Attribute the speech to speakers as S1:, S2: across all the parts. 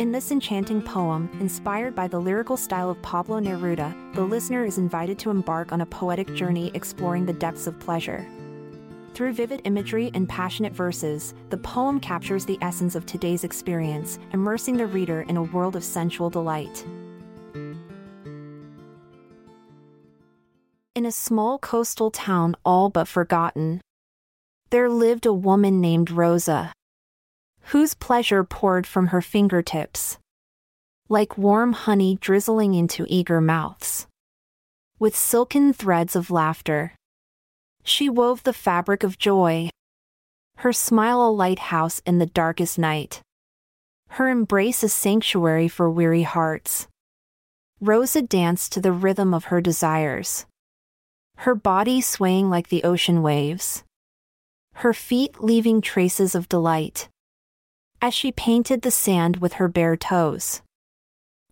S1: In this enchanting poem, inspired by the lyrical style of Pablo Neruda, the listener is invited to embark on a poetic journey exploring the depths of pleasure. Through vivid imagery and passionate verses, the poem captures the essence of today's experience, immersing the reader in a world of sensual delight. In a small coastal town all but forgotten, there lived a woman named Rosa whose pleasure poured from her fingertips. Like warm honey drizzling into eager mouths. With silken threads of laughter. She wove the fabric of joy. Her smile a lighthouse in the darkest night. Her embrace a sanctuary for weary hearts. Rosa danced to the rhythm of her desires. Her body swaying like the ocean waves. Her feet leaving traces of delight as she painted the sand with her bare toes.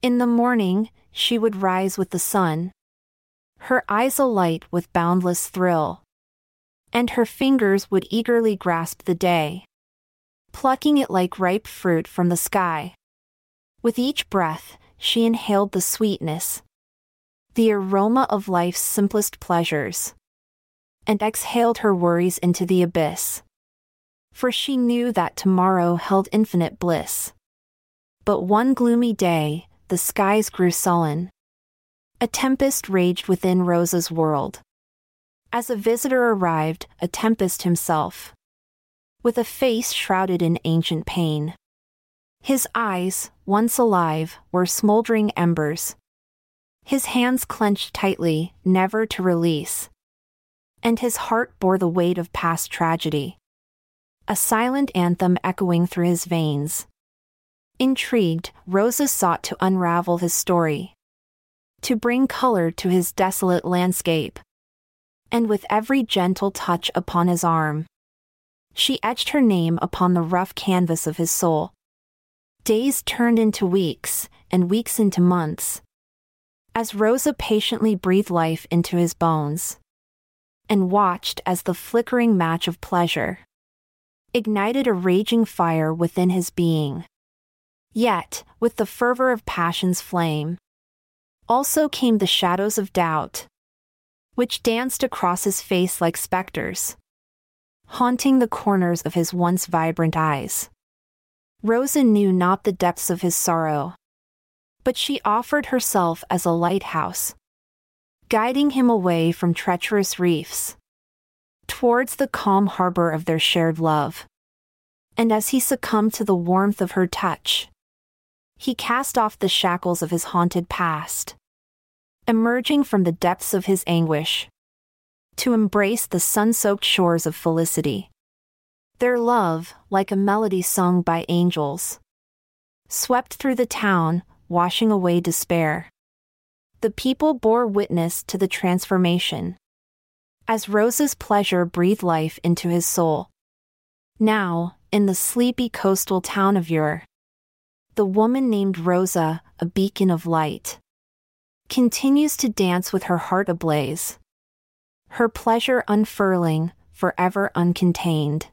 S1: In the morning, she would rise with the sun, her eyes alight with boundless thrill, and her fingers would eagerly grasp the day, plucking it like ripe fruit from the sky. With each breath, she inhaled the sweetness, the aroma of life's simplest pleasures, and exhaled her worries into the abyss for she knew that tomorrow held infinite bliss. But one gloomy day, the skies grew sullen. A tempest raged within Rosa's world. As a visitor arrived, a tempest himself. With a face shrouded in ancient pain. His eyes, once alive, were smoldering embers. His hands clenched tightly, never to release. And his heart bore the weight of past tragedy a silent anthem echoing through his veins. Intrigued, Rosa sought to unravel his story, to bring color to his desolate landscape. And with every gentle touch upon his arm, she etched her name upon the rough canvas of his soul. Days turned into weeks, and weeks into months. As Rosa patiently breathed life into his bones, and watched as the flickering match of pleasure ignited a raging fire within his being. Yet, with the fervor of passion's flame, also came the shadows of doubt, which danced across his face like specters, haunting the corners of his once vibrant eyes. Rosa knew not the depths of his sorrow, but she offered herself as a lighthouse, guiding him away from treacherous reefs towards the calm harbor of their shared love. And as he succumbed to the warmth of her touch, he cast off the shackles of his haunted past, emerging from the depths of his anguish to embrace the sun soaked shores of felicity. Their love, like a melody sung by angels, swept through the town, washing away despair. The people bore witness to the transformation as Rosa's pleasure breathed life into his soul. Now, in the sleepy coastal town of Ur, the woman named Rosa, a beacon of light, continues to dance with her heart ablaze, her pleasure unfurling, forever uncontained.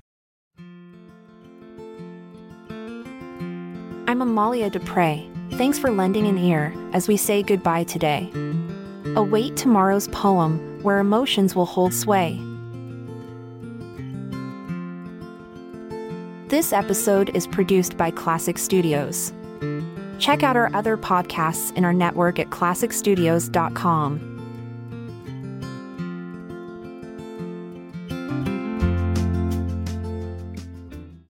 S1: I'm Amalia Dupre. Thanks for lending an ear as we say goodbye today. Await tomorrow's poem where emotions will hold sway. This episode is produced by Klassic Studios. Check out our other podcasts in our network at klassicstudios.com.